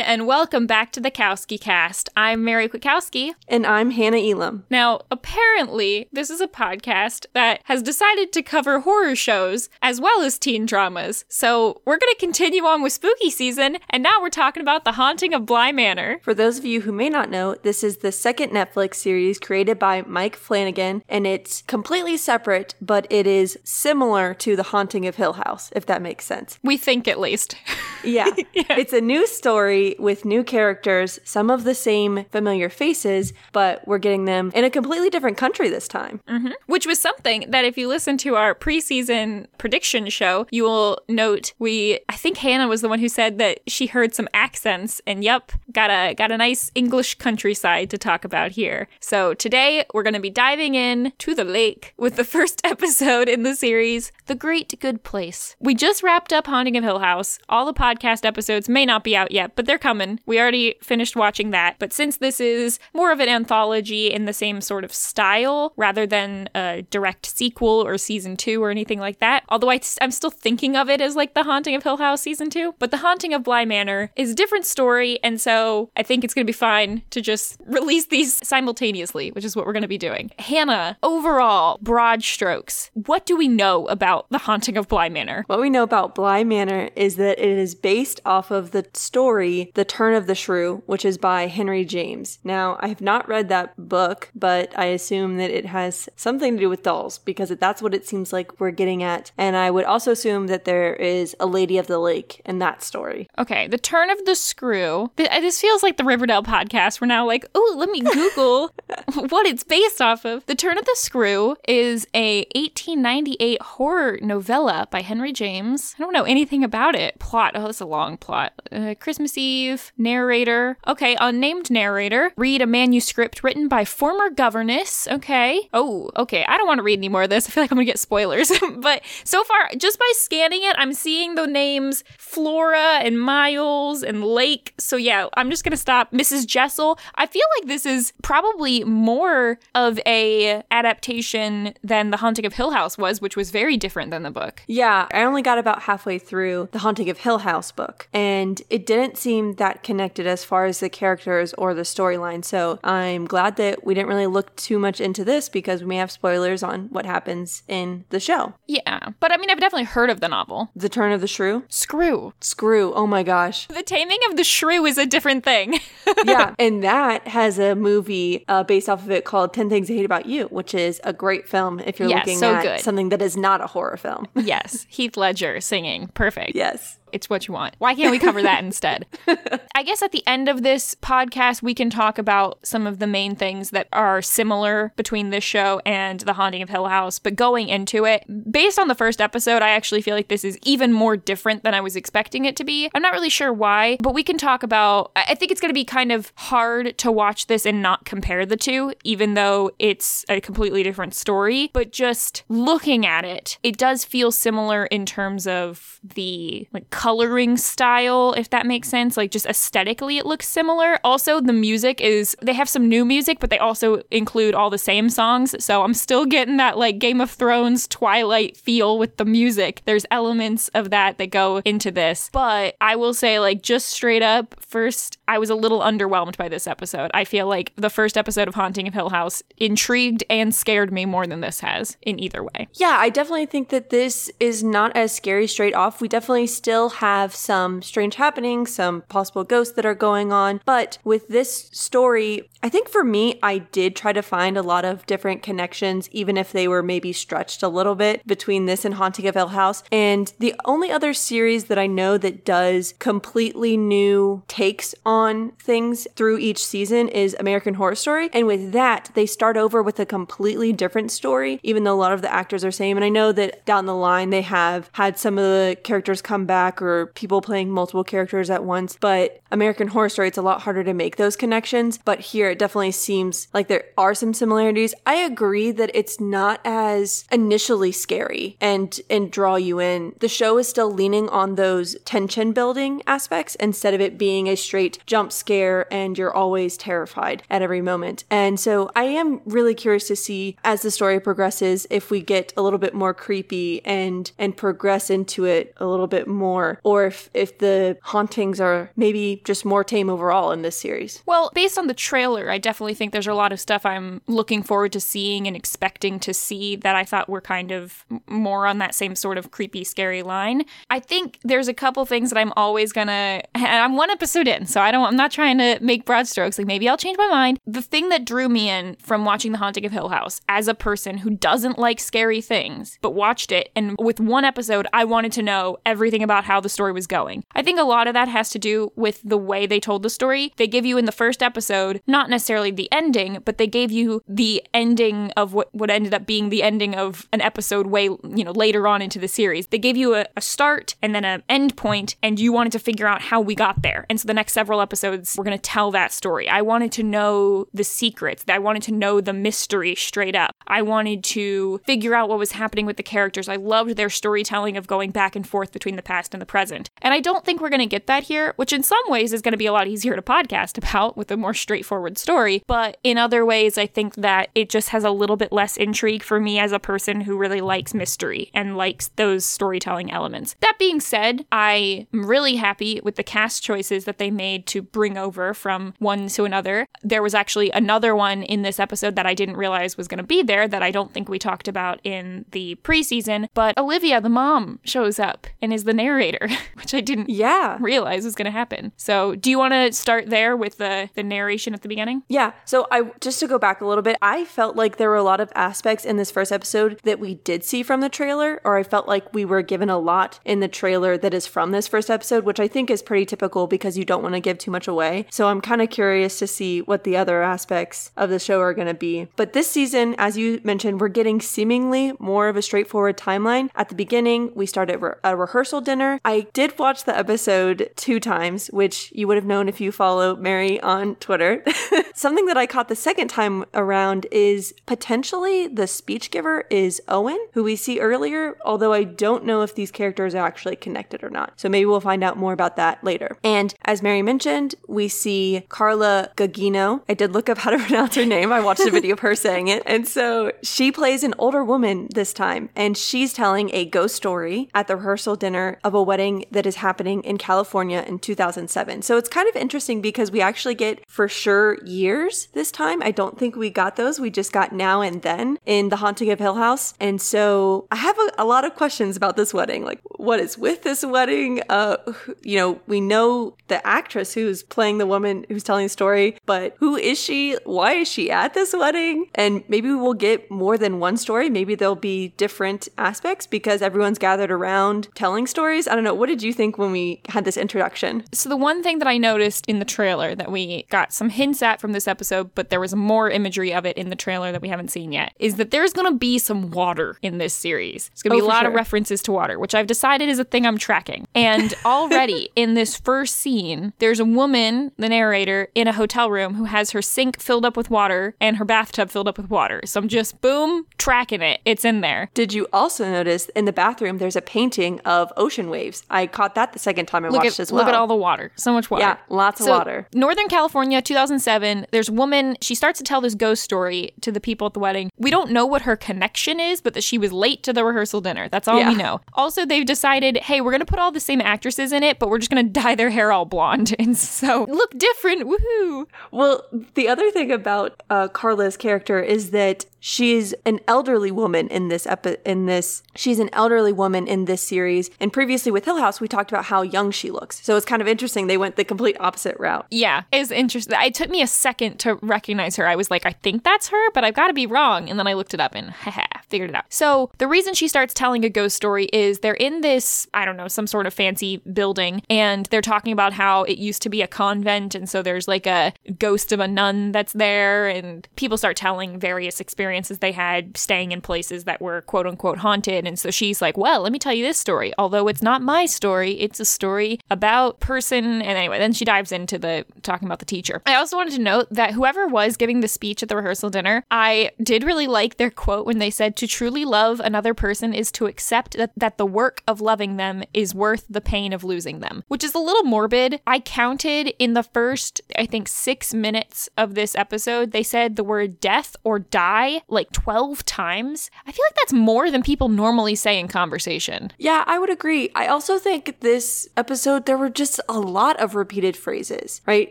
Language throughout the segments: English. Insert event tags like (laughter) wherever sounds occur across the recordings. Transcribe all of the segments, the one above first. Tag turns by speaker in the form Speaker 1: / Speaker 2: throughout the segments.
Speaker 1: everyone, and welcome back to the Kowski Cast. I'm Mary Kwiatkowski.
Speaker 2: And I'm Hannah Elam.
Speaker 1: Now, apparently, this is a podcast that has decided to cover horror shows as well as teen dramas. So we're going to continue on with spooky season, and now we're talking about The Haunting of Bly Manor.
Speaker 2: For those of you who may not know, this is the second Netflix series created by Mike Flanagan, and it's completely separate, but it is similar to The Haunting of Hill House, if that makes sense.
Speaker 1: We think at least. (laughs)
Speaker 2: Yeah. yeah. It's a new story with new characters, some of the same familiar faces, but we're getting them in a completely different country this time.
Speaker 1: Mm-hmm. Which was something that if you listen to our preseason prediction show, you will note we I think Hannah was the one who said that she heard some accents and yep, got a got a nice English countryside to talk about here. So today we're going to be diving in to the lake with the (laughs) first episode in the series, The Great Good Place. We just wrapped up Haunting of Hill House. All the podcast episodes may not be out yet, but they're coming. We already finished watching that. But since this is more of an anthology in the same sort of style rather than a direct sequel or season two or anything like that, although I, am still thinking of it as like The Haunting of Hill House season two, but The Haunting of Bly Manor is a different story. And so I think it's going to be fine to just release these simultaneously, which is what we're going to be doing. Hannah, overall, broad strokes, what do we know about The Haunting of Bly Manor?
Speaker 2: What we know about Bly Manor is that it is based off of the story The Turn of the Shrew, which is by Henry James. Now, I have not read that book, but I assume that it has something to do with dolls because that's what it seems like we're getting at. And I would also assume that there is a Lady of the Lake in that story.
Speaker 1: Okay, The Turn of the Screw. This feels like the Riverdale podcast. We're now like, oh, let me (laughs) Google what it's based off of. The Turn of the Screw is a 1898 horror novella by Henry James. I don't know anything about it. Plot. Oh, it's a long plot. Uh, Christmas Eve. Narrator. Okay, unnamed narrator. Read a manuscript written by former governess. Okay. Oh, okay. I don't want to read any more of this. I feel like I'm gonna get spoilers. (laughs) but so far, just by scanning it, I'm seeing the names Flora and Miles and Lake. So yeah, I'm just gonna stop. Mrs. Jessel. I feel like this is probably more of a adaptation than The Haunting of Hill House was, which was very different than the book.
Speaker 2: Yeah, I only got about halfway through The Haunting of Hill House book, and it didn't seem that connected as far as the characters or the storyline. So I'm glad that we didn't really look too much into this because we may have spoilers on what happens in the show.
Speaker 1: Yeah, but I mean, I've definitely heard of the novel.
Speaker 2: The Turn of the Shrew?
Speaker 1: Screw.
Speaker 2: Screw. Oh my gosh.
Speaker 1: The Taming of the Shrew is a different thing. (laughs)
Speaker 2: yeah, and that has a movie uh, based off of it called 10 Things I Hate About You, which is a great film if you're looking so at good. something that is not a horror film.
Speaker 1: yes, Heath Ledger singing. Perfect.
Speaker 2: Yes.
Speaker 1: It's what you want. Why can't we cover that instead? (laughs) I guess at the end of this podcast, we can talk about some of the main things that are similar between this show and The Haunting of Hill House. But going into it, based on the first episode, I actually feel like this is even more different than I was expecting it to be. I'm not really sure why, but we can talk about. I think it's going to be kind of hard to watch this and not compare the two, even though it's a completely different story. But just looking at it, it does feel similar in terms of the like coloring style, if that makes sense. Like just aesthetically, it looks similar. Also, the music is, they have some new music, but they also include all the same songs. So I'm still getting that like Game of Thrones Twilight feel with the music. There's elements of that that go into this. But I will say, like, just straight up, first, I was a little underwhelmed by this episode. I feel like the first episode of Haunting of Hill House intrigued and scared me more than this has in either way.
Speaker 2: Yeah, I definitely think that this is not as scary straight off. We definitely still have some strange happenings, some possible ghosts that are going on. But with this story, I think for me, I did try to find a lot of different connections, even if they were maybe stretched a little bit between this and Haunting of Hill House. And the only other series that I know that does completely new takes on things through each season is American Horror Story. And with that, they start over with a completely different story, even though a lot of the actors are the same. And I know that down the line, they have had some of the characters come back or people playing multiple characters at once. But American Horror Story, it's a lot harder to make those connections. But here, it definitely seems like there are some similarities. I agree that it's not as initially scary and and draw you in. The show is still leaning on those tension building aspects instead of it being a straight jump scare and you're always terrified at every moment. And so I am really curious to see as the story progresses if we get a little bit more creepy and and progress into it a little bit more or if if the hauntings are maybe just more tame overall in this series.
Speaker 1: Well, based on the trailer, I definitely think there's a lot of stuff I'm looking forward to seeing and expecting to see that I thought were kind of more on that same sort of creepy, scary line. I think there's a couple things that I'm always gonna, I'm one episode in, so I don't, I'm not trying to make broad strokes. Like maybe I'll change my mind. The thing that drew me in from watching The Haunting of Hill House as a person who doesn't like scary things, but watched it, and with one episode, I wanted to know everything about how the story was going. I think a lot of that has to do with the way they told the story. They give you in the first episode, not necessarily the ending, but they gave you the ending of what, what ended up being the ending of an episode way, you know, later on into the series. They gave you a, a start and then an end point, and you wanted to figure out how we got there. And so the next several episodes, we're going to tell that story. I wanted to know the secrets. I wanted to know the mystery straight up. I wanted to figure out what was happening with the characters. I loved their storytelling of going back and forth between the past and the present. And I don't think we're going to get that here, which in some ways is going to be a lot easier to podcast about with a more straightforward story. But in other ways, I think that it just has a little bit less intrigue for me as a person who really likes mystery and likes those storytelling elements. That being said, I am really happy with the cast choices that they made to bring over from one to another. There was actually another one in this episode that I didn't realize was going to be there that I don't think we talked about in the preseason, but Olivia, the mom, shows up and is the narrator, (laughs) I didn't
Speaker 2: Yeah.
Speaker 1: realize was going to happen. So, do you want to start there with the the narration at the beginning?
Speaker 2: Yeah. So I just to go back a little bit, I felt like there were a lot of aspects in this first episode that we did see from the trailer, or I felt like we were given a lot in the trailer that is from this first episode, which I think is pretty typical because you don't want to give too much away. So I'm kind of curious to see what the other aspects of the show are going to be. But this season, as you mentioned, we're getting seemingly more of a straightforward timeline. At the beginning, we start at re- a rehearsal dinner. I did watch the episode two times, which you would have known if you follow Mary on Twitter. (laughs) Something that I caught the second time around is potentially the speech giver is Owen, who we see earlier, although I don't know if these characters are actually connected or not. So maybe we'll find out more about that later. And as Mary mentioned, we see Carla Gugino. I did look up how to (laughs) pronounce her name. I watched a video of her saying it. And so she plays an older woman this time, and she's telling a ghost story at the rehearsal dinner of a wedding that is happening in California in 2007. So it's kind of interesting because we actually get for sure years this time. I don't think we got those. We just got now and then in The Haunting of Hill House. And so I have a, a lot of questions about this wedding. Like, what is with this wedding? Uh, you know, we know the actress who's playing the woman who's telling the story, but who is she? Why is she at this wedding? And maybe we'll get more than one story. Maybe there'll be different aspects because everyone's gathered around telling stories. I don't know. What did you think when we had this introduction?
Speaker 1: So, the one thing that I noticed in the trailer that we got some hints at from this episode, but there was more imagery of it in the trailer that we haven't seen yet, is that there's going to be some water in this series. It's going to
Speaker 2: Oh,
Speaker 1: be a lot of references to water, which I've decided is a thing I'm tracking. And (laughs) already in this first scene, there's a woman, the narrator, in a hotel room who has her sink filled up with water and her bathtub filled up with water. So, I'm just boom, tracking it. It's in there.
Speaker 2: Did you also notice in the bathroom there's a painting of ocean waves? I caught that the second time I
Speaker 1: Look
Speaker 2: watched
Speaker 1: at,
Speaker 2: as well.
Speaker 1: look at all the water. So much water.
Speaker 2: Yeah, lots of
Speaker 1: So,
Speaker 2: water.
Speaker 1: Northern California, 2007. There's a woman. She starts to tell this ghost story to the people at the wedding. We don't know what her connection is, but that she was late to the rehearsal dinner. That's all
Speaker 2: Yeah.
Speaker 1: we know. Also, they've decided, hey, we're gonna put all the same actresses in it, but we're just gonna (laughs) dye their hair all blonde, (laughs) and so look different. Woohoo!
Speaker 2: Well, the other thing about uh, Carla's character is that she's an elderly woman in this epi- in this she's an elderly woman in this series. And previously with Hill House, we talked about how young she looks. So it's kind of interesting they went the complete opposite route.
Speaker 1: Yeah, it was interesting. It took me a second to recognize her. I was like, I think that's her, but I've got to be wrong. And then I looked it up, and (laughs) haha, figured it out. So the reason she starts telling a ghost story is they're in this, I don't know, some sort of fancy building, and they're talking about how it used to be a convent, and so there's like a ghost of a nun that's there, and people start telling various experiences they had staying in places that were quote unquote haunted. And so she's like, Well, let me tell you this story. Although it's not my story, it's a story about person. And anyway, then she dives into the talking about the teacher. I also wanted to note that whoever was giving the speech at the rehearsal dinner, I did really like their quote when they said, To truly love another person is to accept that, that the work of loving them is worth the pain of losing them, which is a little morbid. I counted in the first, I think, six minutes of this episode, they said the word death or die like 12 times. I feel like that's more than people normally say in conversation.
Speaker 2: Yeah, I would agree. I also think this episode, there were just a lot of repeated phrases, right?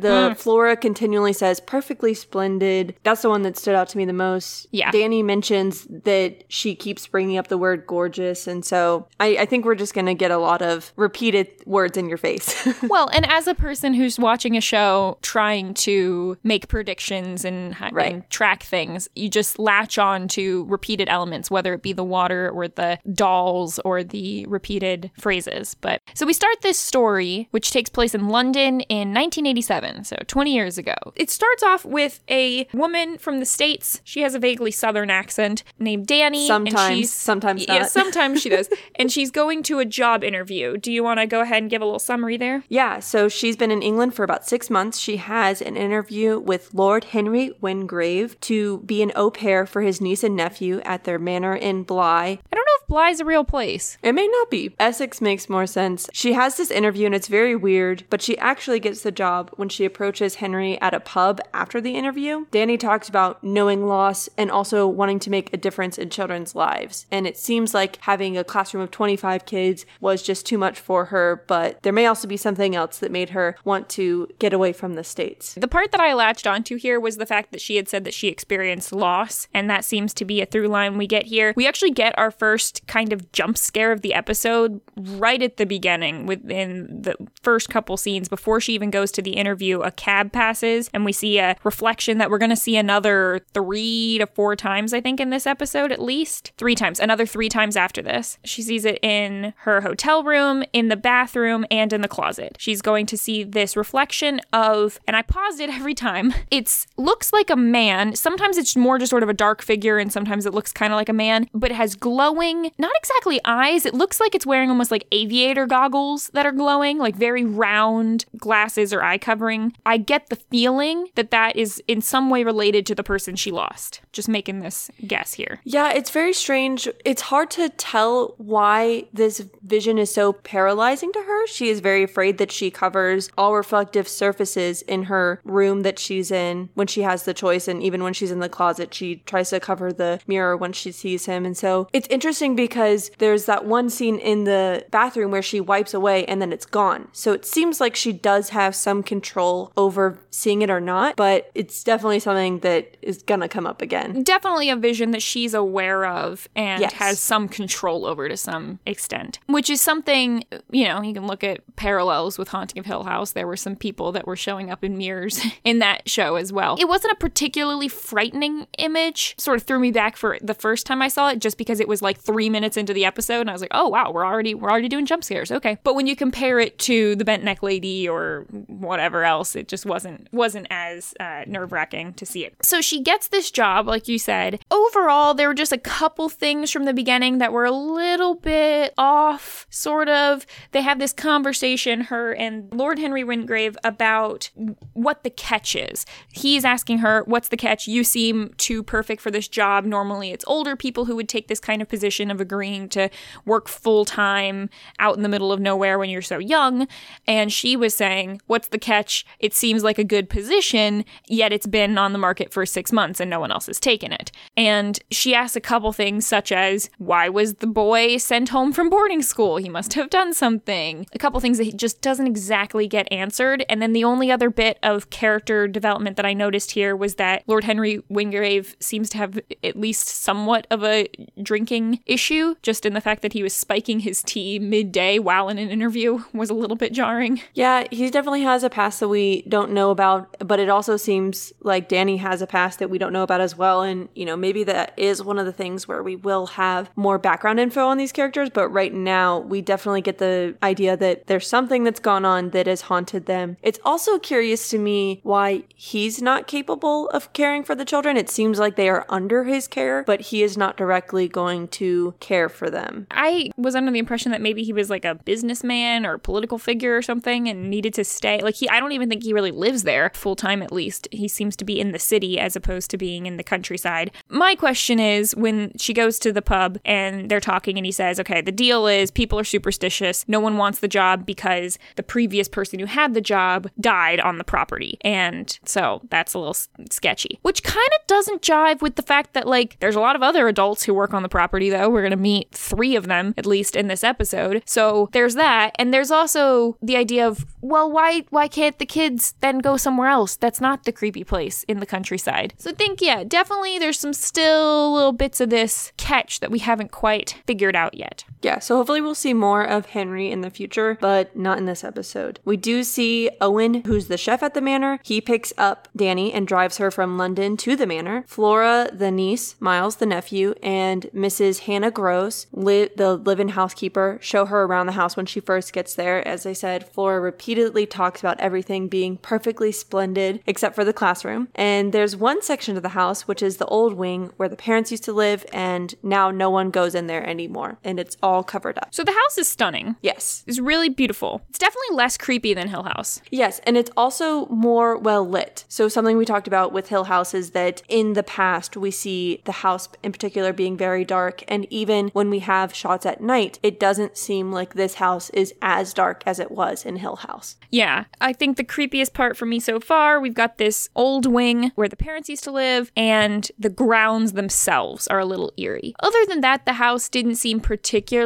Speaker 2: The
Speaker 1: Mm.
Speaker 2: Flora continually says, perfectly splendid. That's the one that stood out to me the most.
Speaker 1: Yeah.
Speaker 2: Danny mentions that she keeps bringing up the word gorgeous. And so I, I think we're just going to get a lot of repeated words in your face. (laughs)
Speaker 1: well, and as a person who's watching a show trying to make predictions and,
Speaker 2: Right.
Speaker 1: and track things, you just latch on to repeated elements, whether it be the water or the dolls or the repeated phrases. But so we start this story, which takes place in London in 1987, so 20 years ago. It starts off with a woman from the States. She has a vaguely southern accent named Danny.
Speaker 2: Sometimes,
Speaker 1: she's-
Speaker 2: sometimes
Speaker 1: Yeah, sometimes she does. (laughs) and she's going to a job interview. Do you want to go ahead and give a little summary there?
Speaker 2: Yeah, so she's been in England for about six months. She has an interview with Lord Henry Wingrave to be an au pair for his niece and nephew at their manor in Bly.
Speaker 1: I don't know if Bly's a real place.
Speaker 2: It may not be. Essex makes more sense. She has this interview and it's very weird, but she actually gets the job when she approaches Henry at a pub after the interview. Danny talks about knowing loss and also wanting to make a difference in children's lives. And it seems like having a classroom of 25 kids was just too much for her, but there may also be something else that made her want to get away from the States.
Speaker 1: The part that I latched onto here was the fact that she had said that she experienced loss, and that seems to be a through line we get here. We actually get our first kind of jump scare of the episode right at the beginning, within the first couple scenes before she even goes to the interview. A cab passes, and we see a reflection that we're going to see another three to four times, I think, in this episode at least. Three times, another three times after this. She sees it in her hotel room, in the bathroom, and in the closet. She's going to see this reflection of, and I paused it (laughs) every time. It looks like a man. Sometimes it's more just sort of a dark figure, and sometimes it looks kind of like a man, but it has glowing, not exactly eyes. It looks like it's wearing almost like aviator goggles that are glowing, like very round glasses or eye covering. I get the feeling that that is in some way related to the person she lost. Just making this guess here.
Speaker 2: Yeah, it's very strange. It's hard to tell why this vision is so paralyzing to her. She is very afraid that she covers all reflective surfaces in her room that she's in when she has the choice. And even when she's in the closet, she tries to cover the mirror when she sees him. And so it's interesting because there's that one scene in the bathroom where she wipes away and then it's gone. So it seems like she does have some control over seeing it or not, but it's definitely something that is gonna come up again.
Speaker 1: Definitely a vision that she's aware of and
Speaker 2: Yes.
Speaker 1: has some control over to some extent, which is something, you know, you can look at parallels with Haunting of Hill House. There were some people that were showing up in mirrors (laughs) in that show as well. It wasn't a particularly frightening image, sort of threw me back for the first time I saw it just because it was like three minutes into the episode and I was like, oh wow, we're already we're already doing jump scares. Okay. But when you compare it to the bent neck lady or whatever else, it just wasn't wasn't as uh, nerve wracking to see it. So she gets this job, like you said. Overall, there were just a couple things from the beginning that were a little bit off, sort of. They have this conversation, her and Lord Henry Wingrave, about what the catch is. He's asking her, What's the catch? You seem too perfect for this job. Normally, it's older people who would take this kind of position of agreeing to work full time out in the middle of nowhere when you're so young. And she was saying, What's the catch? It seems like a good position, yet it's been on the market for six months and no one else has taken it. And she asks a couple things, such as, Why was the boy sent home from boarding school? He must have done something. A couple things that he just doesn't exactly get answered. And then the only other bit of character development that I noticed here was that Lord Henry Wingrave seems to have at least somewhat of a drinking issue, just in the fact that he was spiking his tea midday while in an interview was a little bit jarring.
Speaker 2: Yeah, he definitely has a past that we don't know about, but it also seems like Danny has a past that we don't know about as well. And, you know, maybe that is one of the things where we will have more background info on these characters, but right now we definitely get the idea that there's something that's gone on that has haunted them. It's also curious to me why he's not capable of caring for the children. It seems like they are under his care, but he is not directly going to care for them.
Speaker 1: I was under the impression that maybe he was like a businessman or political figure or something and needed to stay. Like he I don't even think he really lives there full time at least. He seems to be in the city as opposed to being in the countryside. My question is when she goes to the pub and they're talking and he says, "Okay, the deal is people are superstitious. No one wants the job because the previous person who had the job died on the property." And so that's a little s- sketchy. Which kind of doesn't jive with the fact that like there's a lot of other adults who work on the property though. We're going to meet 3 of them at least in this episode. So there's that and there's also the idea of well why why can't the kids then go somewhere else that's not the creepy place in the countryside? So I think yeah, definitely there's some still little bits of this catch that we haven't quite figured out yet.
Speaker 2: Yeah, so hopefully we'll see more of Henry in the future, but not in this episode. We do see Owen, who's the chef at the manor. He picks up Danny and drives her from London to the manor. Flora, the niece, Miles, the nephew, and Mrs. Hannah Gross, li- the live in housekeeper, show her around the house when she first gets there. As I said, Flora repeatedly talks about everything being perfectly splendid except for the classroom. And there's one section of the house, which is the old wing where the parents used to live, and now no one goes in there anymore. And it's all covered up.
Speaker 1: So the house is stunning.
Speaker 2: Yes.
Speaker 1: It's really beautiful. It's definitely less creepy than Hill House.
Speaker 2: Yes, and it's also more well lit. So, something we talked about with Hill House is that in the past, we see the house in particular being very dark. And even when we have shots at night, it doesn't seem like this house is as dark as it was in Hill House.
Speaker 1: Yeah, I think the creepiest part for me so far, we've got this old wing where the parents used to live, and the grounds themselves are a little eerie. Other than that, the house didn't seem particularly.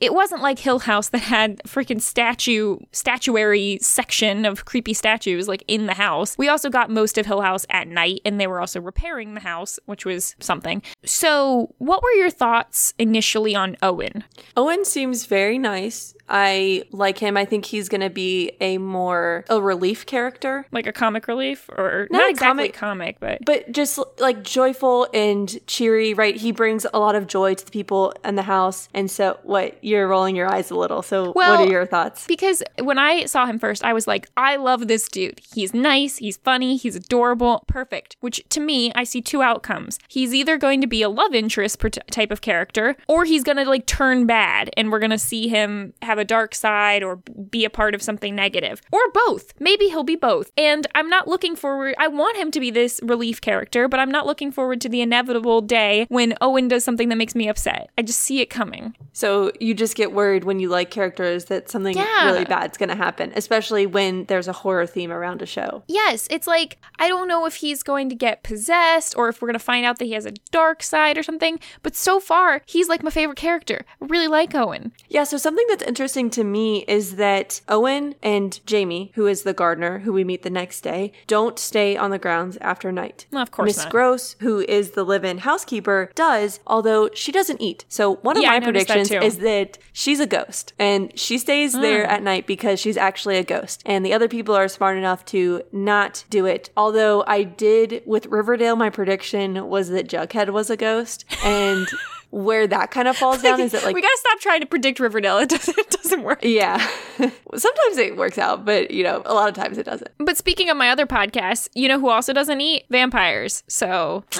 Speaker 1: It wasn't like Hill House that had freaking statue, statuary section of creepy statues like in the house. We also got most of Hill House at night, and they were also repairing the house, which was something. So, what were your thoughts initially on Owen?
Speaker 2: Owen seems very nice. I like him. I think he's going to be a more a relief character,
Speaker 1: Like a comic relief, or
Speaker 2: Not
Speaker 1: not, exactly
Speaker 2: comic-
Speaker 1: comic, but
Speaker 2: but just like joyful and cheery, right? He brings a lot of joy to the people in the house. And so, what you're rolling your eyes a little. So, what are your thoughts?
Speaker 1: Because when I saw him first, I was like, I love this dude. He's nice, he's funny, he's adorable, perfect. Which to me, I see two outcomes. He's either going to be a love interest type of character, or he's going to like turn bad and we're going to see him have a dark side or be a part of something negative. Or both. Maybe he'll be both. And I'm not looking forward, I want him to be this relief character, but I'm not looking forward to the inevitable day when Owen does something that makes me upset. I just see it coming.
Speaker 2: So you just get worried when you like characters that something
Speaker 1: Yeah.
Speaker 2: really bad's going to happen, especially when there's a horror theme around a show.
Speaker 1: Yes, it's like I don't know if he's going to get possessed or if we're going to find out that he has a dark side or something, but so far he's like my favorite character. I really like Owen.
Speaker 2: Yeah, so something that's interesting to me is that Owen and Jamie, who is the gardener who we meet the next day, don't stay on the grounds after night.
Speaker 1: Well, of course
Speaker 2: Miss. Gross, who is the live-in housekeeper, does, although she doesn't eat. So one of
Speaker 1: Yeah,
Speaker 2: my predictions.
Speaker 1: Ah.
Speaker 2: is that she's a ghost and she stays there at night because she's actually a ghost. And the other people are smart enough to not do it. Although I did with Riverdale, my prediction was that Jughead was a ghost. And (laughs) where that kind of falls down is that (laughs) like
Speaker 1: we got to stop trying to predict Riverdale. (laughs) It doesn't it doesn't work.
Speaker 2: yeah. (laughs) Sometimes it works out, but you know, a lot of times it doesn't.
Speaker 1: But speaking of my other podcast, you know who also doesn't eat vampires. So, eh,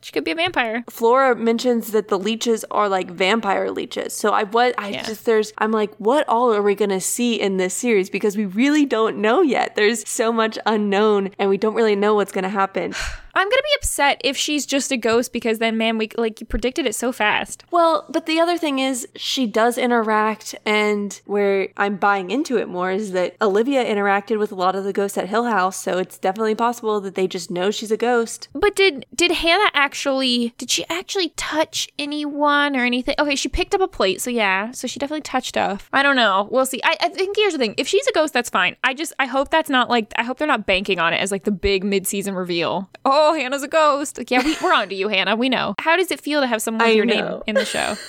Speaker 1: she could be a vampire.
Speaker 2: Flora mentions that the leeches are like vampire leeches. So I what I
Speaker 1: Yeah.
Speaker 2: just there's I'm like, what all are we gonna see in this series? Because we really don't know yet. There's so much unknown and we don't really know what's gonna happen. (sighs) (sighs) (sighs)
Speaker 1: I'm gonna be upset if she's just a ghost because then, man, we like you predicted it so fast.
Speaker 2: Well, but the other thing is she does interact, and where I'm buying into it more is that Olivia interacted with a lot of the ghosts at Hill House, so it's definitely possible that they just know she's a ghost.
Speaker 1: But did did Hannah actually did she actually touch anyone or anything? Okay, she picked up a plate, so yeah, so she definitely touched stuff. I don't know. We'll see. I, I think here's the thing: if she's a ghost, that's fine. I just I hope that's not like I hope they're not banking on it as like the big mid season reveal. Oh, Oh, Hannah's a ghost. Like, yeah, we, we're on to you, Hannah. We know. How does it feel to have someone with
Speaker 2: I
Speaker 1: your
Speaker 2: know.
Speaker 1: name in the show? (laughs)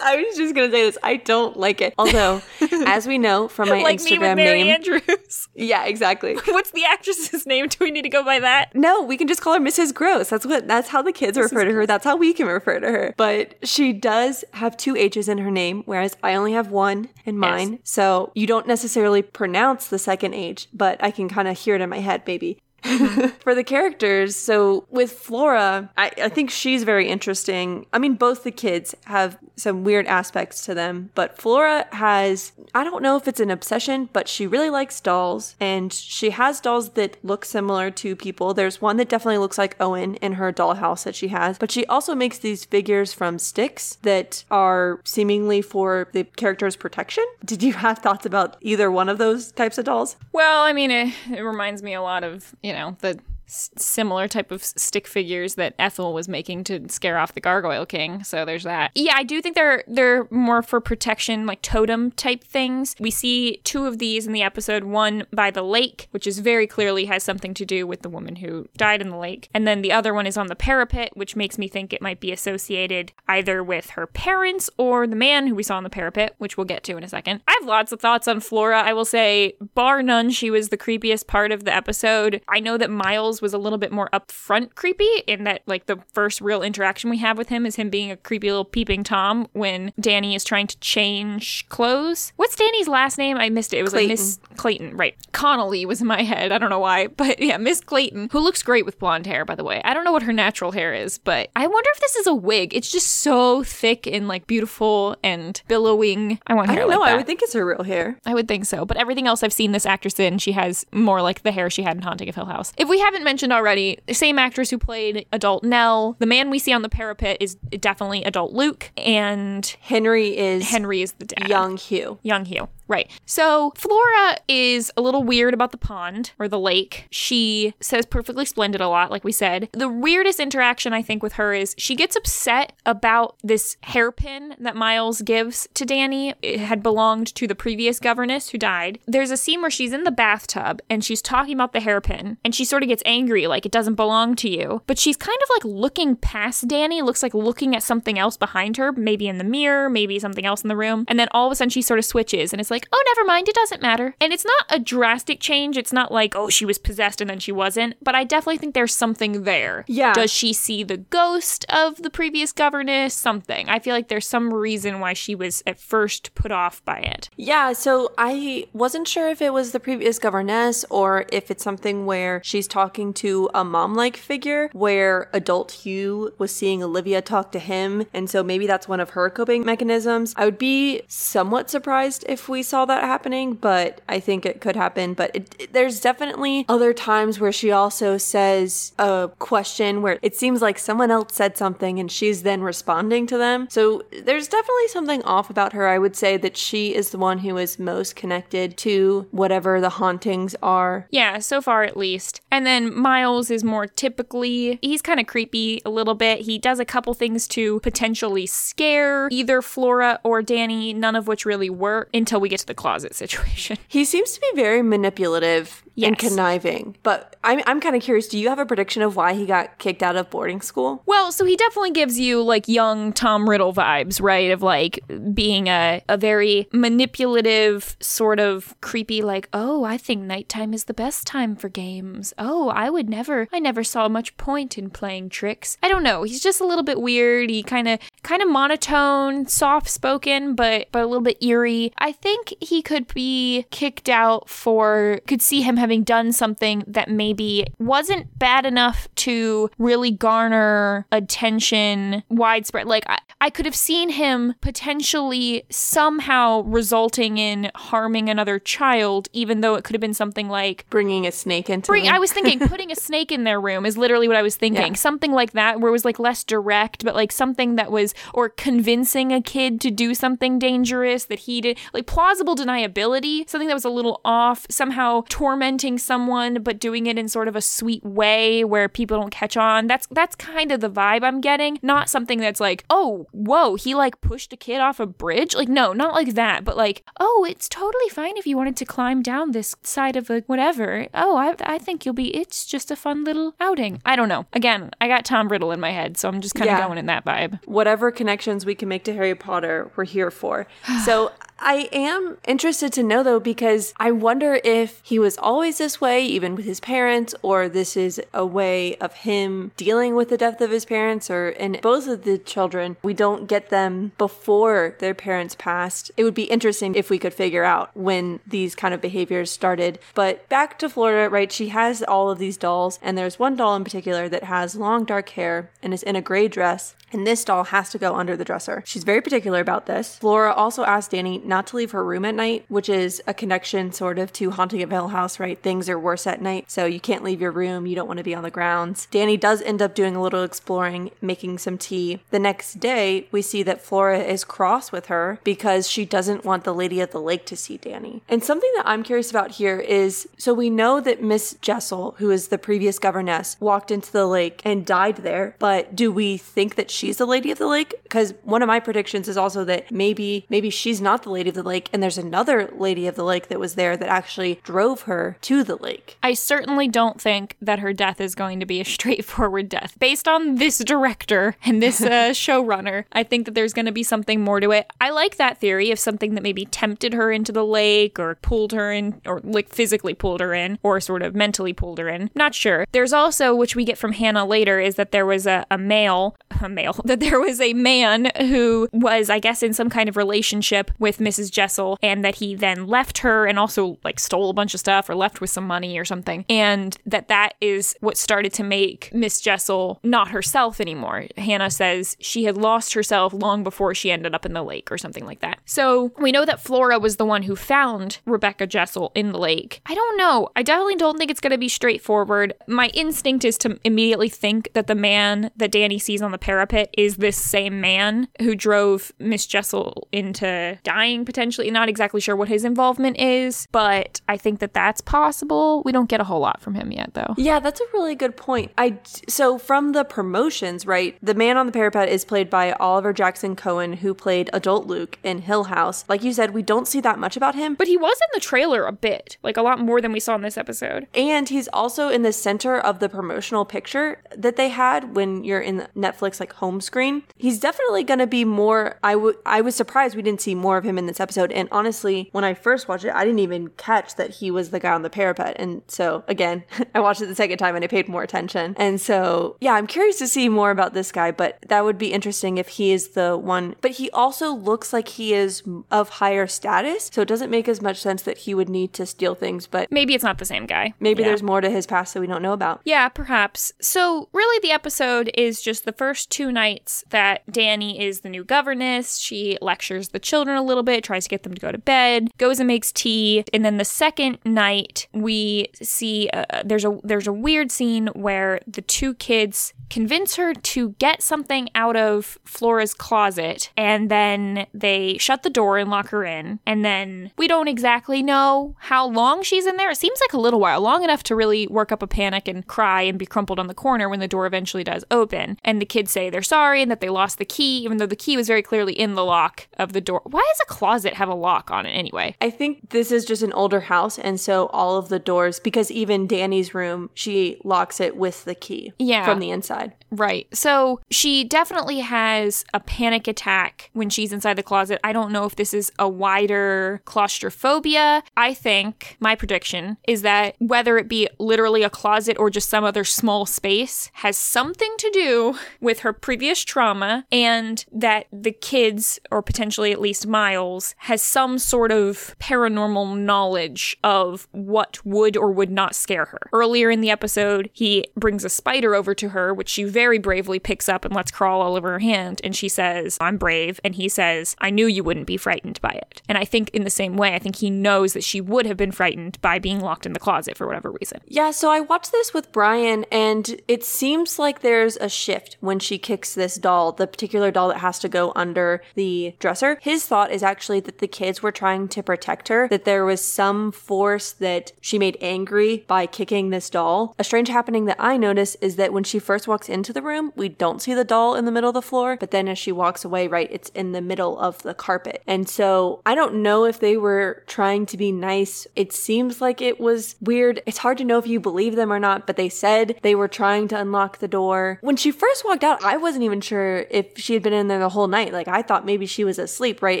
Speaker 2: I was just gonna say this. I don't like it. Although, (laughs) as we know from my
Speaker 1: like me with
Speaker 2: Instagram
Speaker 1: Mary
Speaker 2: name,
Speaker 1: Andrews. (laughs)
Speaker 2: yeah, exactly.
Speaker 1: What's the actress's name? Do we need to go by that?
Speaker 2: No, we can just call her Mrs. Gross. That's what. That's how the kids refer to her. That's how we can refer to her. But she does have two H's in her name, whereas I only have one in mine. So you don't necessarily pronounce the second H, but I can kind of hear it in my head, baby. Mm-hmm. (laughs) For the characters, so with Flora, I, I think she's very interesting. I mean, both the kids have some weird aspects to them, but Flora has, I don't know if it's an obsession, but she really likes dolls, and she has dolls that look similar to people. There's one that definitely looks like Owen in her dollhouse that she has, but she also makes these figures from sticks that are seemingly for the character's protection. (laughs) Did you have thoughts about either one of those types of dolls?
Speaker 1: Well, I mean, it, it reminds me a lot of, you know, the similar type of stick figures that Ethel was making to scare off the Gargoyle King. So there's that. Yeah, I do think they're they're more for protection, like totem type things. We see two of these in the episode. One by the lake, which is very clearly has something to do with the woman who died in the lake, and then the other one is on the parapet, which makes me think it might be associated either with her parents or the man who we saw on the parapet, which we'll get to in a second. I have lots of thoughts on Flora. I will say, bar none, she was the creepiest part of the episode. I know that Miles was a little bit more upfront creepy in that, like, the first real interaction we have with him is him being a creepy little peeping Tom when Danny is trying to change clothes. What's Danny's last name? I missed it. It was like Miss Clayton, right? Connolly was in my head. I don't know why, (laughs) but yeah, Miss Clayton, who looks great with blonde hair, by the way. I don't know what her natural hair is, but I wonder if this is a wig. It's just so thick and like beautiful and billowing. I want
Speaker 2: I don't know.
Speaker 1: like.
Speaker 2: I would think it's her real hair.
Speaker 1: I would think so. But everything else I've seen this actress in, she has more like the hair she had in Haunting of Hill House. If we haven't mentioned already, the same actress who played adult Nell, the man we see on the parapet is definitely adult Luke, and
Speaker 2: Henry is
Speaker 1: Henry is the dad.
Speaker 2: young Hugh.
Speaker 1: Young Hugh. Right. So Flora is a little weird about the pond or the lake. She says perfectly splendid a lot, like we said. The weirdest interaction I think with her is she gets upset about this hairpin that Miles gives to Danny. It had belonged to the previous governess who died. There's a scene where she's in the bathtub and she's talking about the hairpin and she sort of gets angry, like it doesn't belong to you. But she's kind of like looking past Danny, looks like looking at something else behind her, maybe in the mirror, maybe something else in the room. And then all of a sudden she sort of switches and it's like, oh, never mind, it doesn't matter. And it's not a drastic change. It's not like, oh, she was possessed and then she wasn't. But I definitely think there's something there.
Speaker 2: Yeah.
Speaker 1: Does she see the ghost of the previous governess? Something. I feel like there's some reason why she was at first put off by it.
Speaker 2: Yeah, so I wasn't sure if it was the previous governess or if it's something where she's talking to a mom like figure where adult Hugh was seeing Olivia talk to him. And so maybe that's one of her coping mechanisms. I would be somewhat surprised if we saw that happening, but I think it could happen. But it, it- there's definitely other times where she also says a question where it seems like someone else said something and she's then responding to them. So there's definitely something off about her. I would say that she is the one who is most connected to whatever the hauntings are.
Speaker 1: Yeah, so far at least. And then Miles is more typically, he's kind of creepy a little bit. He does a couple things to potentially scare either Flora or Danny, none of which really work until we get to the closet (laughs) situation.
Speaker 2: He seems to be very manipulative and conniving, but I'm, I'm kind of curious do you have a prediction of why he got kicked out of boarding school?
Speaker 1: Well, so he definitely gives you like young Tom Riddle vibes, right? Of like being a, a very manipulative, sort of creepy, like, oh, I think nighttime is the best time for games. Oh, I would never, I never saw much point in playing tricks. I don't know. He's just a little bit weird. He kind of, kind of monotone, soft spoken, but, but a little bit eerie. I think he could be kicked out for, could see him having done something that maybe wasn't bad enough to really garner attention widespread. Like, I, I could have seen him potentially somehow resulting in harming another child, even though it could have been something like
Speaker 2: bringing a snake into.
Speaker 1: Bring. I was (laughs) thinking putting a snake in their room is literally what I was thinking.
Speaker 2: Yeah.
Speaker 1: Something like that, where it was like less direct, but like something that was or convincing a kid to do something dangerous that he did, like plausible deniability, something that was a little off. Somehow tormenting someone, but doing it in sort of a sweet way where people don't catch on. That's that's kind of the vibe I'm getting. Not something that's like, oh, whoa, he like pushed a kid off a bridge. Like, no, not like that, but like, oh, it's totally fine if you wanted to climb down this side of a whatever. Oh, I, I think you'll be, it's just a fun little outing. I don't know. Again, I got Tom Riddle in my head, so I'm just kind of
Speaker 2: Yeah.
Speaker 1: going in that vibe.
Speaker 2: whatever connections we can make to Harry Potter, we're here for. So I am interested to know though, because I wonder if he was always this way, even with his parents, or this is a way of him dealing with the death of his parents, or in both of the children, we don't get them before their parents passed. It would be interesting if we could figure out when these kind of behaviors started. But back to Flora, right? She has all of these dolls, and there's one doll in particular that has long dark hair and is in a gray dress. And this doll has to go under the dresser. She's very particular about this. Flora also asked Danny not to leave her room at night, which is a connection sort of to Haunting of Hill House, right? Things are worse at night, so you can't leave your room. You don't want to be on the grounds. Danny does end up doing a little exploring, making some tea. The next day, we see that Flora is cross with her because she doesn't want the Lady of the Lake to see Danny. And something that I'm curious about here is so we know that Miss Jessel, who is the previous governess, walked into the lake and died there, but do we think that she's the Lady of the Lake? Because one of my predictions is also that maybe maybe she's not the Lady of the Lake and there's another Lady of the Lake that was there that actually drove her to the lake.
Speaker 1: I certainly don't think that her death is going to be a straightforward death. Based on this director and this uh, (laughs) showrunner, I think that there's going to be something more to it. I like that theory of something that maybe tempted her into the lake or pulled her in, or like physically pulled her in, or sort of mentally pulled her in. Not sure. There's also, which we get from Hannah later, is that there was a, a male, a male, (laughs) that there was a man who was, I guess, in some kind of relationship with Mrs. Jessel, and that he then left her and also like stole a bunch of stuff or left with some money or something, and that that is what started to make Miss Jessel not herself anymore. Hannah says she had lost herself long before she ended up in the lake or something like that. So we know that Flora was the one who found Rebecca Jessel in the lake. I don't know. I definitely don't think it's going to be straightforward. My instinct is to immediately think that the man that Danny sees on the parapet is this same man who drove Miss Jessel into dying potentially. Not exactly sure what his involvement is, but I think that that's possible. We don't get a whole lot from him yet, though.
Speaker 2: Yeah, that's a really good point. I so from the promotions, right? The man on the parapet is played by Oliver Jackson Cohen, who played adult Luke in Hill House. Like you said, we don't see that much about him,
Speaker 1: But he was in the trailer a bit, like a lot more than we saw in this episode.
Speaker 2: and he's also in the center of the promotional picture that they had when you're in Netflix like home screen. He's definitely going to be more. I. I was surprised we didn't see more of him in this episode. And honestly, when I first watched it, I didn't even catch that he was the guy on the parapet. And so again, (laughs) I watched it the second time and I paid more attention. And so yeah, I'm curious to see more about this guy. But that would be interesting if he is the one. But he also looks like he is of higher status, so it doesn't make as much sense that he would need to steal things. But
Speaker 1: Maybe it's not the same guy.
Speaker 2: maybe
Speaker 1: Yeah.
Speaker 2: there's more to his past that we don't know about.
Speaker 1: Yeah, perhaps. So, really, the episode is just the first two nights that Danny is the new governess. She lectures the children a little bit, tries to get them to go to bed, goes and makes tea, and then the second night we see uh, there's a there's a weird scene where the two kids convince her to get something out of Flora's closet, and then they shut the door and lock her in, and then we don't exactly know how long she's in there. It seems like a little while, long enough to really work up a panic and cry and be crumpled on the corner when the door eventually does open. And the kids say they're sorry and that they lost the key, even though the key was very clearly in the lock of the door. Why does a closet have a lock on it anyway?
Speaker 2: I think this is just an older house, and so all of the doors, because even Danny's room, she locks it with the key
Speaker 1: Yeah.
Speaker 2: from the inside.
Speaker 1: Right. So she definitely has a panic attack when she's inside the closet. I don't know if this is a wider claustrophobia. I think my prediction is that whether it be literally a closet or just some other small space has something to do with her previous trauma and that the kids, or potentially at least Miles, has some sort of paranormal knowledge of what would or would not scare her. Earlier in the episode, he brings a spider over to her, which she very bravely picks up and lets crawl all over her hand. And she says, I'm brave. And he says, I knew you wouldn't be frightened by it. And I think in the same way, I think he knows that she would have been frightened by being locked in the closet for whatever reason.
Speaker 2: Yeah, so I watched this with Brian, and it seems like there's a shift when she kicks this doll, the particular doll that has to go under the dresser. His thought is actually that the kids were trying to protect her, that there was some force that she made angry by kicking this doll. A strange happening that I notice is that when she first walks into the room, we don't see the doll in the middle of the floor, but then as she walks away, right, it's in the middle of the carpet. And so I don't know if they were trying to be nice. It seems like it was weird. It's hard to know if you believe them or not, but they said they were trying to unlock the door. When she first walked out, I wasn't even sure if she had been in there the whole night. Like I thought maybe she was asleep, right?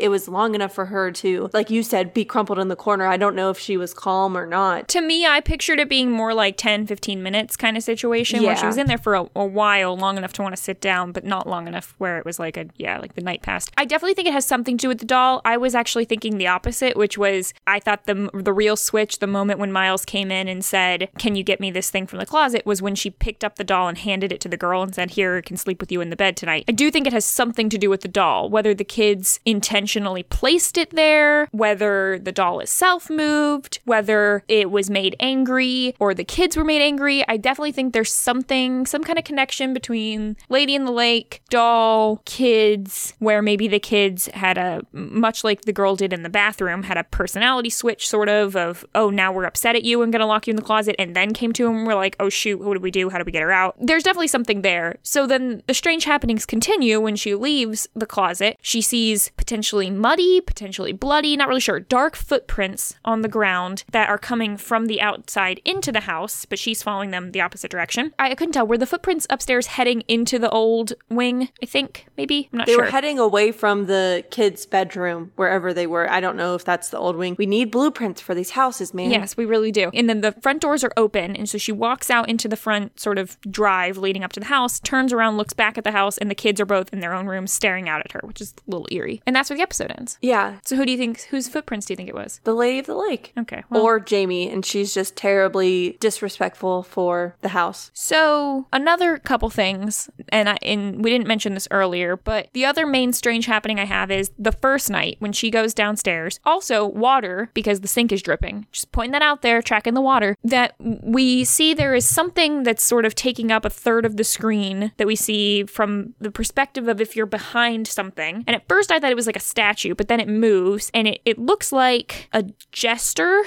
Speaker 2: It was long enough for her to, like you said, be crumpled in the corner. I don't know if she was calm or not.
Speaker 1: To me, I pictured it being more like 10, 15 minutes kind of situation where she was in there for a, a while, long enough to want to sit down, but not long enough where it was like a, yeah, like the night passed. I definitely think it has something to do with the doll. I was actually thinking the opposite, which was I thought the, the real switch, the moment when Miles came in and said, Can you get me this thing from the closet, was when she picked up the doll and handed it to the girl and said, Here, can sleep with you in the bed tonight. I do think it has something to do with the doll, whether the kids intentionally placed it there, whether the doll itself moved, whether it was made angry or the kids were made angry. I definitely think there's something, some kind of connection between Lady in the Lake, doll, kids, where maybe the kids had a, much like the girl did in the bathroom, had a personality switch sort of, of, oh, now we're upset at you and gonna lock you in the closet, and then came to him we're like, oh shoot, what do we do? How do we get her out? There's definitely something there. So then the strange happenings continue when she leaves the closet. She sees potentially muddy, potentially bloody, not really sure, dark footprints on the ground that are coming from the outside into the house, but she's following them the opposite direction. I couldn't tell. Were the footprints upstairs heading into the old wing? I think, maybe? I'm not
Speaker 2: They
Speaker 1: sure.
Speaker 2: They were heading away from the kids' bedroom, wherever they were. I don't know if that's the old wing. We need blueprints for these houses, man.
Speaker 1: Yes, we really do. And then the front doors are open. And so she walks out into the front sort of drive leading up to the house, turns around, looks back at the house, and the kids are both in their own rooms staring out at her, which is a little eerie. And that's where the episode ends.
Speaker 2: Yeah.
Speaker 1: So who do you think, whose footprints do you think it was?
Speaker 2: The Lady of the Lake.
Speaker 1: Okay. Well,
Speaker 2: Or Jamie, and she's just terribly disrespectful for the house.
Speaker 1: So another couple things, and I and we didn't mention this earlier, but the other main strange happening I have is the first night when she goes downstairs. Also water because the sink is dripping. Just pointing that out there, tracking the water. That we see there is something that's sort of taking up a third of the screen that we see from the perspective of if you're behind something. And at first I thought it was like a statue, but then it moves and it, it looks like a jester,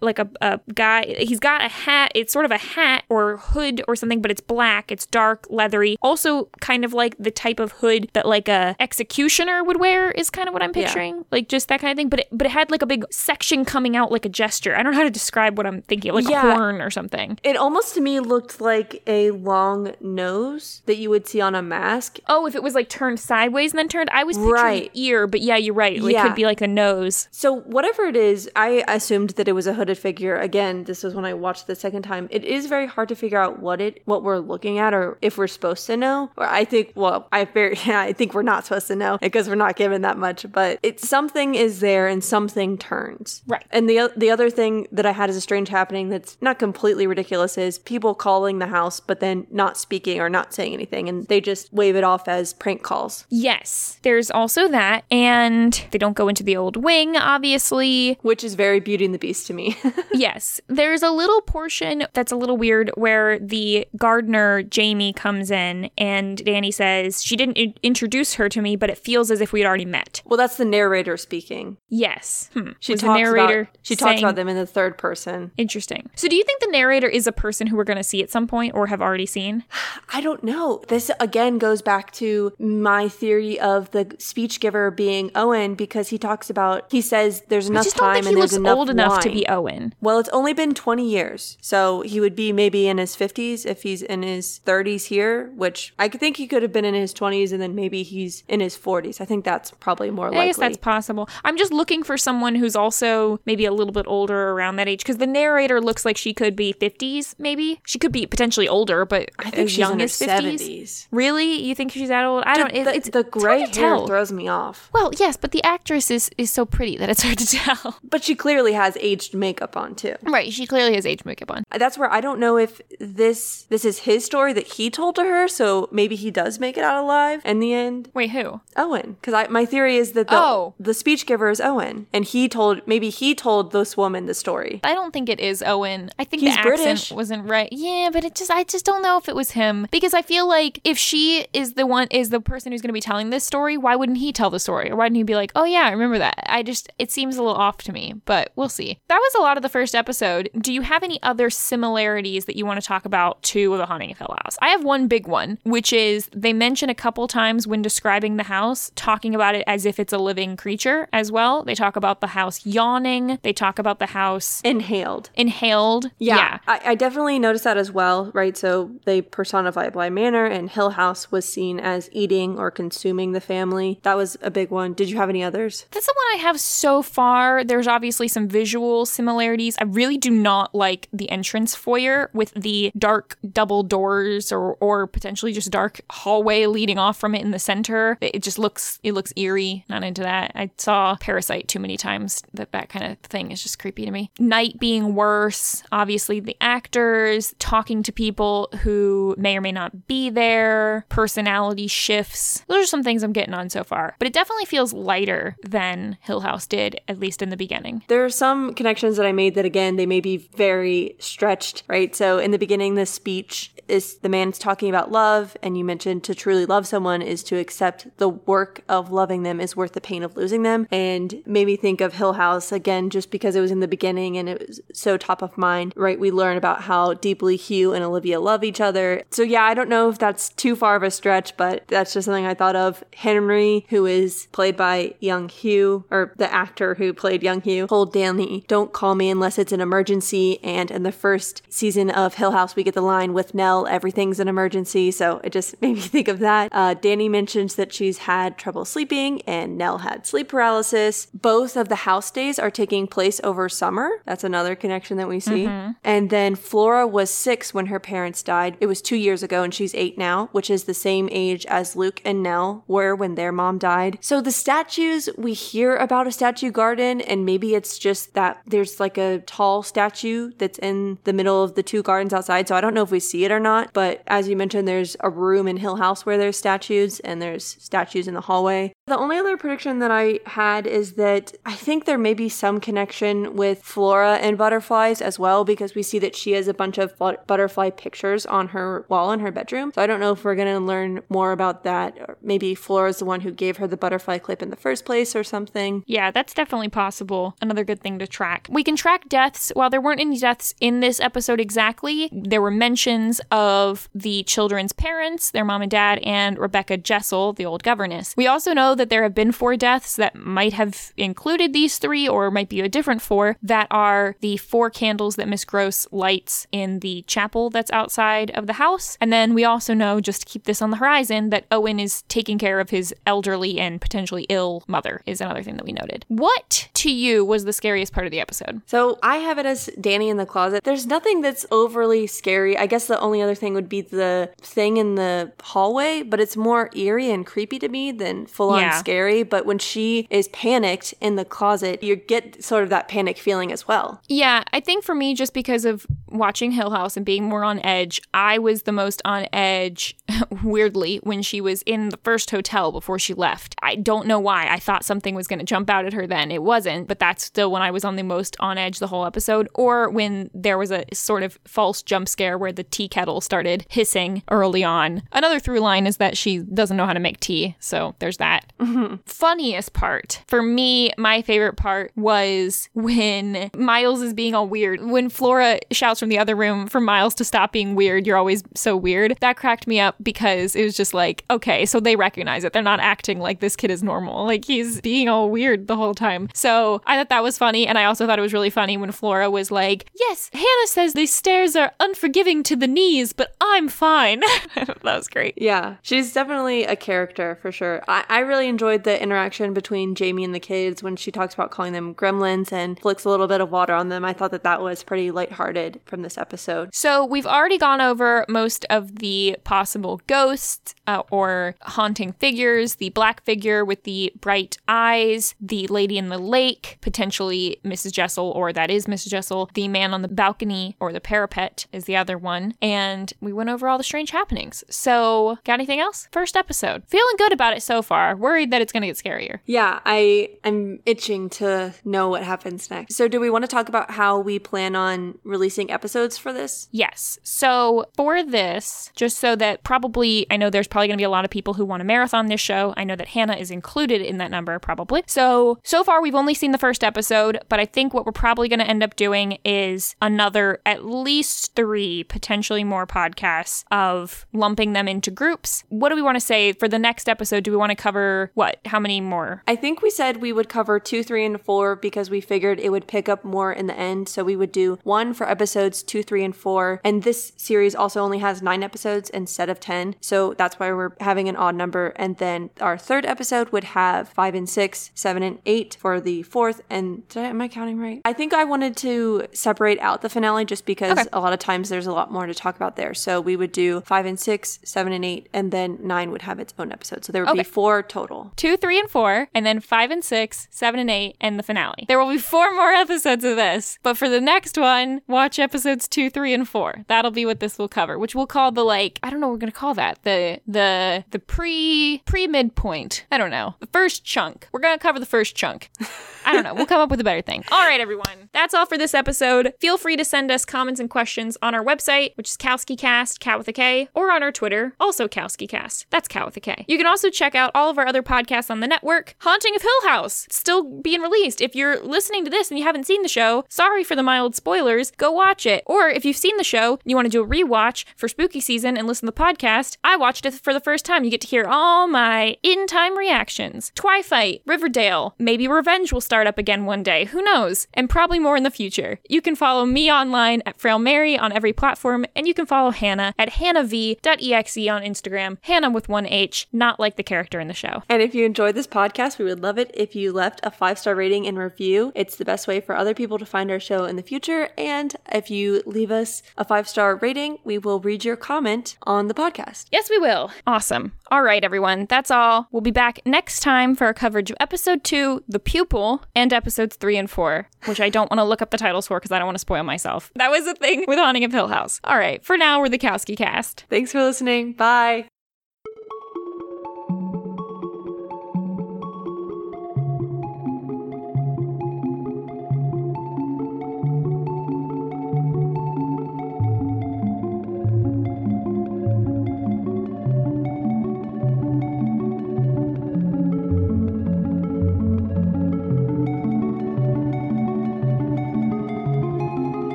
Speaker 1: like a, a guy. He's got a hat. It's sort of a hat or hood or something, but it's black. It's dark, leathery. Also, kind of like the type of hood that like a executioner would wear is kind of what I'm picturing. Like just that kind of thing. But it, but it had like a big section coming out like a gesture. I don't know how to describe what I'm thinking, like
Speaker 2: Yeah.
Speaker 1: a horn or something.
Speaker 2: It almost to me looked like a long nose that you would see on a mask.
Speaker 1: Oh, if it was like turned sideways and then turned, I was picturing
Speaker 2: Right.
Speaker 1: ear, but yeah, you're right. Like, It
Speaker 2: Yeah.
Speaker 1: could be like a nose.
Speaker 2: So whatever it is, I assumed that it was a hooded figure. Again, this was when I watched the second time. It is very hard to figure out what it what we're looking at or if we're supposed to know. Or I think well, I very (laughs) yeah, I think we're not supposed to know because we're not given that much, but it's something is there and something turns.
Speaker 1: Right.
Speaker 2: And the the other thing that I had as a strange happening that's not completely ridiculous is people calling the house but then not speaking or not saying anything and they just wave it off as prank calls.
Speaker 1: Yes, there's also that. And they don't go into the old wing, obviously.
Speaker 2: Which is very Beauty and the Beast to me. (laughs)
Speaker 1: yes, there's a little portion that's a little weird where the gardener, Jamie, comes in and Dani says, She didn't in- introduce her to me, but it feels as if we'd already met.
Speaker 2: well, that's the narrator speaking.
Speaker 1: Yes. Hmm.
Speaker 2: She
Speaker 1: Was
Speaker 2: talks
Speaker 1: the narrator
Speaker 2: about she talks
Speaker 1: saying-
Speaker 2: about them in the third person.
Speaker 1: Interesting. So, do you think the narrator is a person who we're going to see at some point or have already seen? (sighs)
Speaker 2: I don't know. This again goes back to my theory of the speech giver being Owen because he talks about he says there's
Speaker 1: I
Speaker 2: enough
Speaker 1: just don't
Speaker 2: time
Speaker 1: think he
Speaker 2: and there's
Speaker 1: looks
Speaker 2: enough
Speaker 1: old enough to be Owen.
Speaker 2: Well, it's only been 20 years. So he would be maybe in his 50s if he's in his 30s here, which I think he could have been in his 20s and then maybe he's in his 40s. I think that's probably more likely.
Speaker 1: I guess that's possible. I'm just looking for someone who's also maybe a little bit older around that age because the narrator looks like she could be 50s, maybe. She could be potentially older, but
Speaker 2: I think she's
Speaker 1: young
Speaker 2: in her
Speaker 1: as 50s.
Speaker 2: 70s.
Speaker 1: Really? Really? You think she's that old? I don't. It,
Speaker 2: the,
Speaker 1: it's
Speaker 2: the gray
Speaker 1: to
Speaker 2: hair
Speaker 1: tell.
Speaker 2: throws me off.
Speaker 1: Well, yes, but the actress is is so pretty that it's hard to tell. (laughs)
Speaker 2: But she clearly has aged makeup on too.
Speaker 1: right. She clearly has aged makeup on.
Speaker 2: That's where I don't know if this this is his story that he told to her, so maybe he does make it out alive in the end.
Speaker 1: Wait, who?
Speaker 2: Owen, because I my theory is that the
Speaker 1: Oh.
Speaker 2: the speech giver is Owen, and he told maybe he told this woman the story.
Speaker 1: I don't think it is Owen. I think
Speaker 2: He's
Speaker 1: the accent
Speaker 2: British.
Speaker 1: wasn't right. Yeah, but it just I just don't know if it was him because I feel like if she is the one is the person who's going to be telling this story, why wouldn't he tell the story? Or why didn't he be like, "Oh yeah, I remember that." I just it seems a little off to me, but we'll see. That was a lot of the first episode. Do you have any other similarities that you want to talk about to The Haunting of Hill House? I have one big one, which is they mention a couple times when describing the house, talking about it as if it's a living creature as well. They talk about the house yawning. They talk about the house
Speaker 2: Inhaled.
Speaker 1: inhaled.
Speaker 2: Yeah, I, I definitely noticed that as well, right? So they personify Bly Manor, and Hill House was seen as eating or consuming the family. That was a big one. Did you have any others?
Speaker 1: That's the one I have so far. There's obviously some visual similarities. I really do not like the entrance foyer with the dark double doors or or potentially just dark hallway leading off from it in the center. It it just looks it looks eerie. Not into that. I saw Parasite too many times. That that kind of thing is just creepy to me. Night being worse. Obviously the actors talking to people who may or may not be there. Personality shifts. Those are some things I'm getting on so far. But it definitely feels lighter than Hill House did, at least in the beginning.
Speaker 2: There are some connections that I made that, again, they may be very stretched, right? So in the beginning, the speech is the man's talking about love, and you mentioned to truly love someone is to accept the work of loving them is worth the pain of losing them. And made me think of Hill House again, just because it was in the beginning and it was so top of mind, right? We learn about how deeply Hugh and Olivia love each other. So yeah, I don't know if that's too far of a stretch, but that's just something I thought of. Henry, who is played by young Hugh, or the actor who played young Hugh, told Dani, don't call me unless it's an emergency. And in the first season of Hill House, we get the line with Nell, everything's an emergency. So it just (laughs) made me think of that. Uh, Dani mentions that she's had trouble sleeping and Nell had sleep paralysis. Both of the house days are taking place over summer. That's another connection that we see. And then Flora was six when her parents died. It was two years ago and she's eight now, which is the same age as Luke and Nell were when their mom died. So the statues, we hear about a statue garden, and maybe it's just that there's like a tall statue that's in the middle of the two gardens outside. So I don't know if we see it or not. But as you mentioned, there's a room in Hill House where there's statues, and there's statues in the hallway. The only other prediction that I had is that I think there may be some connection with Flora and butterflies as well, because we see that she has a bunch of butterfly pictures on her wall in her bedroom. So I don't know if we're going to learn more about that. Or maybe Flora's the one who gave her the butterfly clip in the first place or something.
Speaker 1: Yeah, that's definitely possible. Another good thing to track. We can track deaths. While there weren't any deaths in this episode exactly, there were mentions of the children's parents, their mom and dad, and Rebecca Jessel, the old governess. We also know that there have been four deaths that might have included these three or might be a different four that are the four candles that Miss Grose lights in the chapel that's outside of the house. And then we also know, just to keep this on the horizon, that Owen is taking care of his elderly and potentially ill mother, is another thing that we noted. What to you was the scariest part of the episode?
Speaker 2: So I have it as Dani in the closet. There's nothing that's overly scary. I guess the only other thing would be the thing in the hallway, but it's more eerie and creepy to me than full on
Speaker 1: Yeah.
Speaker 2: scary. But when she is panicked in the closet, you get sort of that panic feeling as well.
Speaker 1: Yeah, I think for me, just because of watching Hill House and being more on edge, I was the most on edge, (laughs) weirdly, when she was in the first hotel before she left. I don't know why. I thought something was going to jump out at her then. It wasn't, but that's still when I was on the most on edge the whole episode. Or when there was a sort of false jump scare where the tea kettle started hissing early on. Another through line is that she doesn't know how to make tea, so there's that. (laughs) Funniest part for me, my favorite part was when Miles is being all weird. When Flora shouts from the other room for Miles to stop being weird, you're always so weird. That cracked me up because it was just like, okay, so they recognize it. They're not acting like this kid is normal. Like he's being all weird the whole time. So I thought that was funny. And I also thought it was really funny when Flora was like, yes, Hannah says these stairs are unforgiving to the knees, but I'm fine. (laughs) that was great.
Speaker 2: Yeah, she's definitely a character for sure. I, I really enjoyed the interaction between Jamie and the kids when she talks about calling them gremlins and flicks a little bit of water on them. I thought that that was pretty lighthearted, from this episode?
Speaker 1: So we've already gone over most of the possible ghosts uh, or haunting figures the black figure with the bright eyes, the lady in the lake, potentially Mrs. Jessel, or that is Mrs. Jessel, the man on the balcony or the parapet is the other one. And we went over all the strange happenings. So, got anything else? First episode. Feeling good about it so far. Worried that it's going to get scarier.
Speaker 2: Yeah, I am itching to know what happens next. So, do we want to talk about how we plan on releasing episodes for this?
Speaker 1: Yes. So, for this, just so that probably, I know there's probably going to be a lot of people who want to marathon this show. I know that Hannah is included in that number, probably. So, so far, we've only seen the first episode, but I think what we're probably going to end up doing is another at least three, potentially more podcasts of lumping them into groups. What do we want to say for the next episode? Do we want to cover what? How many more?
Speaker 2: I think we said we would cover two, three, and four because we figured it would pick up more in the end. So we would do one for episodes two, three, and four. And this series also only has nine episodes instead of 10. So that's why we're having an odd number. And then our third episode would have five and six, seven and eight for the fourth. And I, am I counting right? I think I wanted to separate out the finale just because okay. a lot of times there's a lot more to talk about there. So we would do five and six, seven and eight, and then nine would have its own episode. So there would okay. be four total.
Speaker 1: Two, three, and four, and then five and six, seven and eight, and the finale. There will be four more (laughs) episodes of this. But for the next one, watch episodes two, three, and four. That'll be what this will cover, which we'll call the like, I don't know what we're gonna call that. The the the pre pre midpoint. I don't know. The first chunk. We're gonna cover the first chunk. (laughs) I don't know. We'll come up with a better thing. All right, everyone. That's all for this episode. Feel free to send us comments and questions on our website, which is KowskiCast, Cat with a K, or on our Twitter, also KowskiCast. That's Cat with a K. You can also check out all of our other podcasts on the network. Haunting of Hill House, still being released. If you're listening to this and you haven't seen the show, sorry for the mild spoilers. Go watch it. Or if you've seen the show and you want to do a rewatch for spooky season and listen to the podcast, I watched it for the first time. You get to hear all my in time reactions. Twifight, Riverdale, maybe Revenge will start up again one day. Who knows? And probably more in the future. You can follow me online at Frail Mary on every platform, and you can follow Hannah at hannahv.exe on Instagram. Hannah with one H, not like the character in the show.
Speaker 2: And if you enjoyed this podcast, we would love it if you left a five star rating and review. It's the best way for other people to find our show in the future. And if you leave us a five star rating, we will read your comment on the podcast.
Speaker 1: Yes, we will. Awesome. All right, everyone. That's all. We'll be back next time for a coverage of episode two, The Pupil, and episodes three and four, which I don't want to look up the titles for because I don't want to spoil myself. That was the thing with Haunting of Hill House. All right. For now, we're the Kowski cast.
Speaker 2: Thanks for listening. Bye.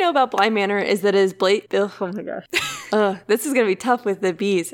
Speaker 2: Know about Bly Manor is that it is Blake. Oh my gosh. uh, this is going to be tough with the bees.